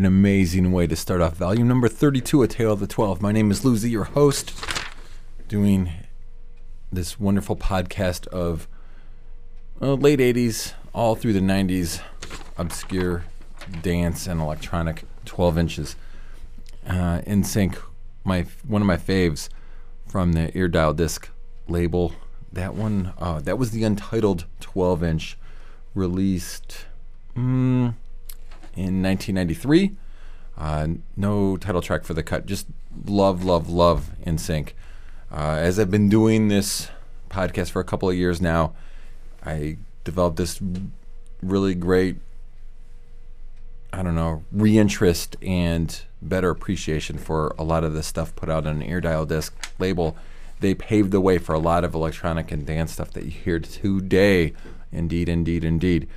An amazing way to start off volume number 32 of Tale of the 12. My name is Luzi, your host, doing this wonderful podcast of well, late 80s, all through the 90s, obscure dance and electronic 12 inches. Uh, sync. my one of my faves from the Irdial Disc label. That one, uh, that was the untitled 12 inch released. Mm, in 1993. Uh, no title track for the cut. Just love, love, love In Sync. Uh, as I've been doing this podcast for a couple of years now, I developed this really great, I don't know, reinterest and better appreciation for a lot of the stuff put out on an Irdial disc label. They paved the way for a lot of electronic and dance stuff that you hear today. Indeed, indeed, indeed.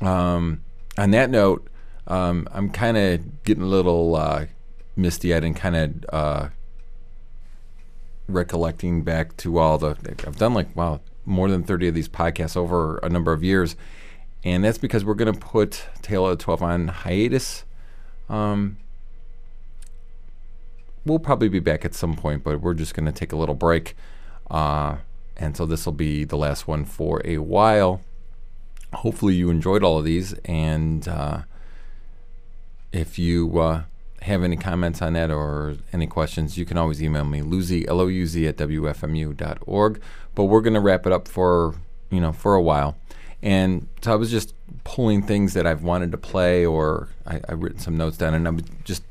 Um, on that note, um, I'm kind of getting a little uh, misty eyed and kind of uh, recollecting back to all the. I've done like, wow, more than 30 of these podcasts over a number of years. And that's because we're going to put Tale of the 12 on hiatus. Um, we'll probably be back at some point, but we're just going to take a little break. Uh, and so this will be the last one for a while. Hopefully, you enjoyed all of these. And uh, if you uh, have any comments on that or any questions, you can always email me, Luzi, L-O-U-Z at WFMU.org. But we're going to wrap it up for, you know, for a while. And so I was just pulling things that I've wanted to play or I, I've written some notes down and I'm just,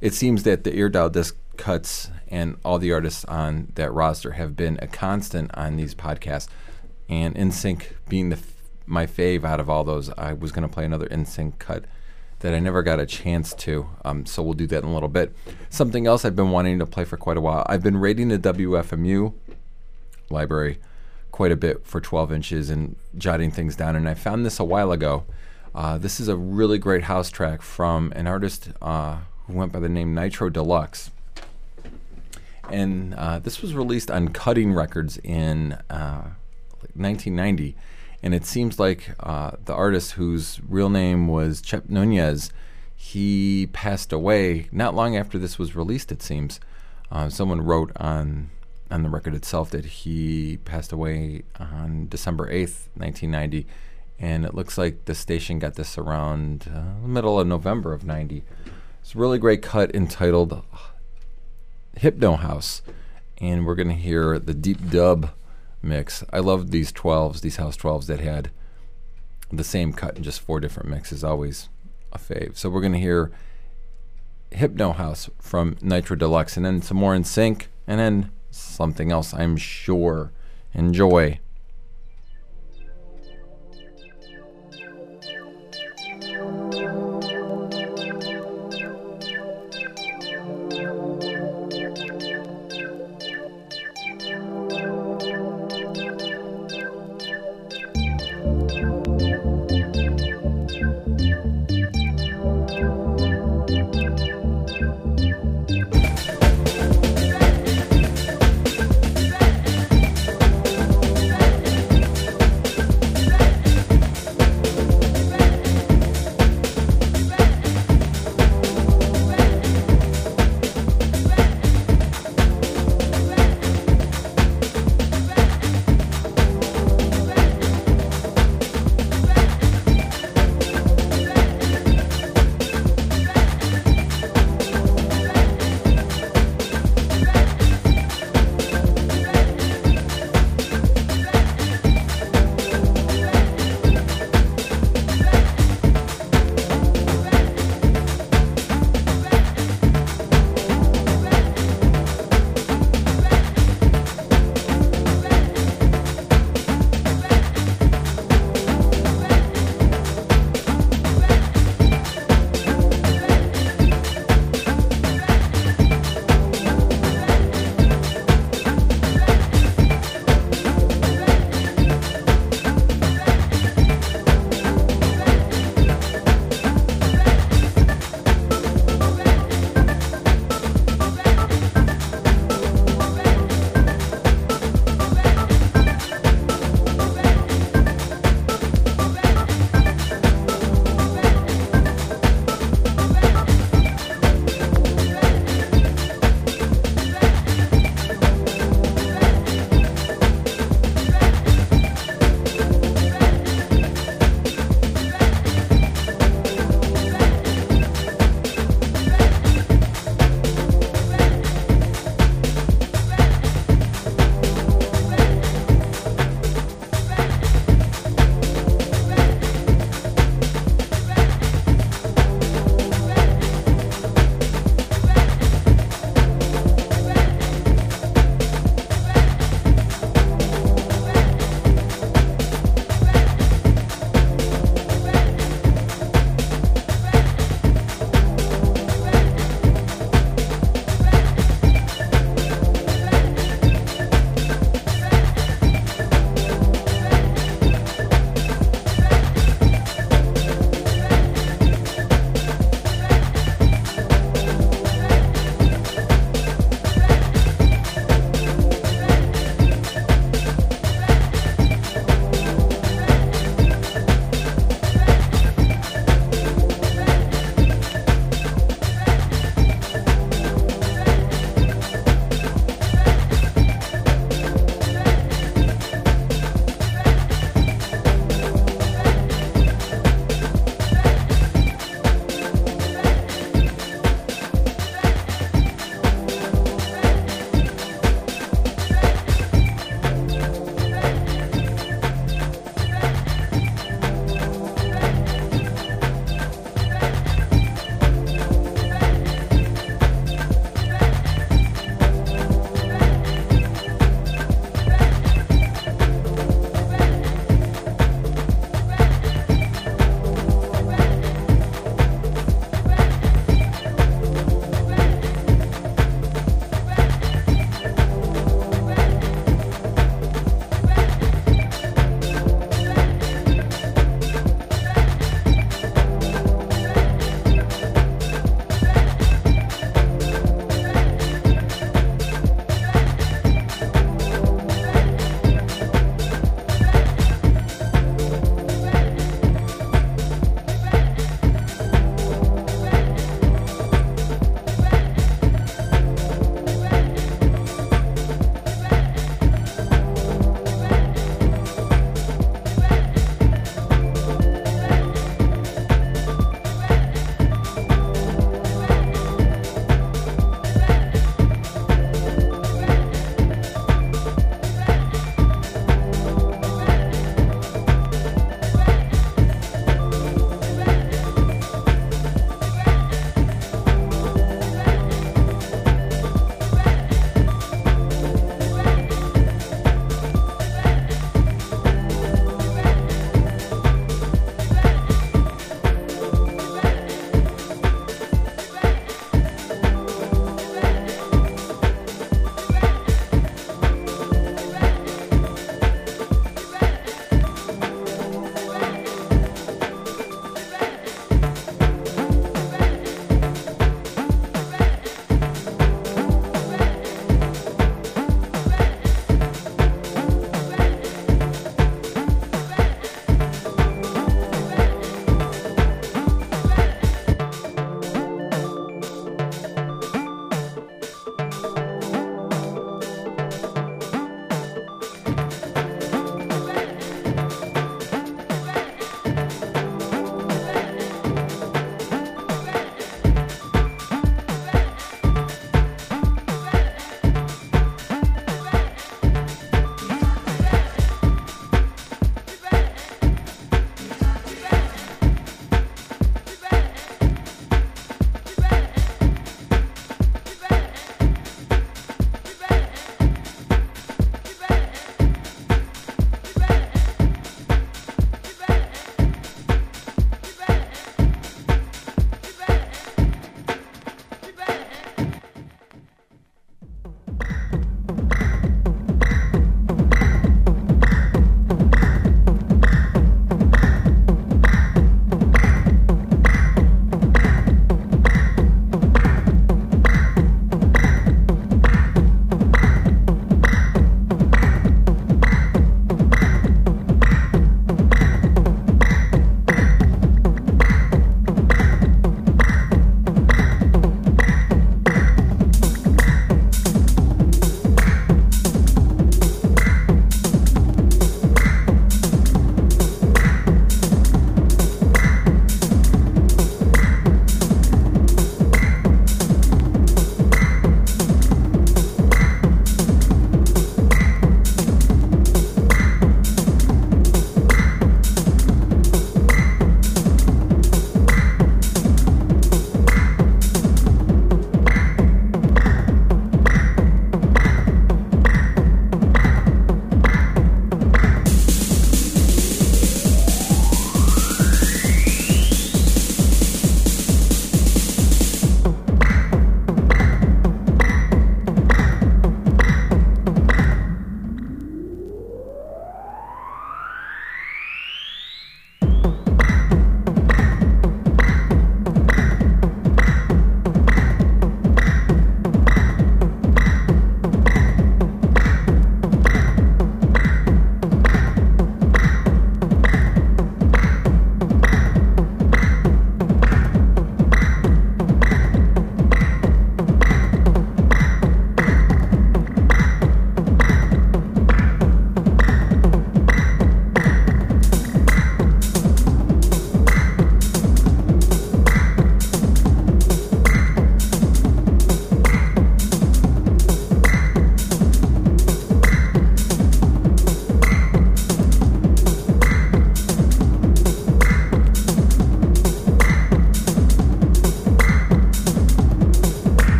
it seems that the Irdial disc cuts and all the artists on that roster have been a constant on these podcasts. And In Sync being the my fave out of all those, I was going to play another In Sync cut that I never got a chance to. Um, so we'll do that in a little bit. Something else I've been wanting to play for quite a while. I've been rating the WFMU library quite a bit for 12 inches and jotting things down. And I found this a while ago. Uh, this is a really great house track from an artist uh, who went by the name Nitro Deluxe. And uh, this was released on Cutting Records in 1990 uh, and it seems like uh, the artist whose real name was Chep Nunez, he passed away not long after this was released. It seems uh, someone wrote on on the record itself that he passed away on December eighth, nineteen ninety, and it looks like the station got this around uh, middle of November of ninety. It's a really great cut entitled "Hypno House," and we're gonna hear the deep dub mix. I love these 12s, these house 12s that had the same cut in just four different mixes. Always a fave. So we're going to hear Hypno House from Nitro Deluxe and then some more In Sync and then something else I'm sure. Enjoy.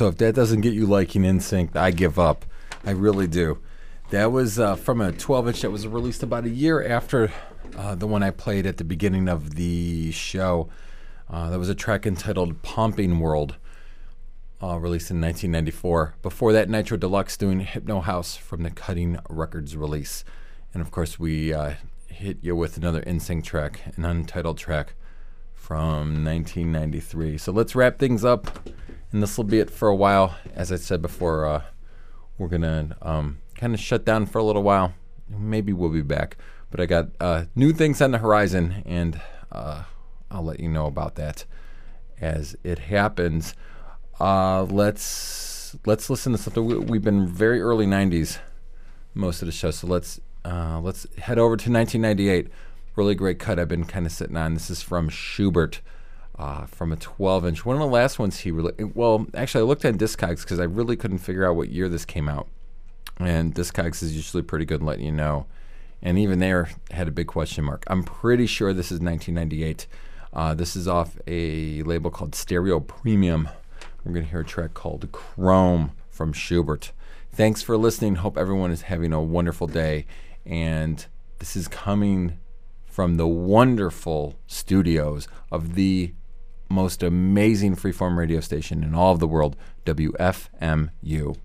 So if that doesn't get you liking In Sync, I give up. I really do. That was uh, from a 12 inch that was released about a year after uh, the one I played at the beginning of the show. Uh, that was a track entitled Pumping World, uh, released in 1994. Before that, Nitro Deluxe doing Hypno House from the Cutting Records release. And of course, we uh, hit you with another In Sync track, an untitled track from 1993. So let's wrap things up, and this will be it for a while. As I said before, uh, we're gonna um, kind of shut down for a little while. Maybe we'll be back, but I got uh, new things on the horizon, and uh, I'll let you know about that as it happens. Uh, let's let's listen to something. We, we've been very early '90s most of the show, so let's uh, let's head over to 1998. Really great cut I've been kind of sitting on. This is from Schubert. Uh, from a 12 inch. One of the last ones he really, well, actually, I looked at Discogs because I really couldn't figure out what year this came out. And Discogs is usually pretty good letting you know. And even there had a big question mark. I'm pretty sure this is 1998. Uh, this is off a label called Stereo Premium. We're going to hear a track called Chrome from Schubert. Thanks for listening. Hope everyone is having a wonderful day. And this is coming from the wonderful studios of the most amazing freeform radio station in all of the world, WFMU.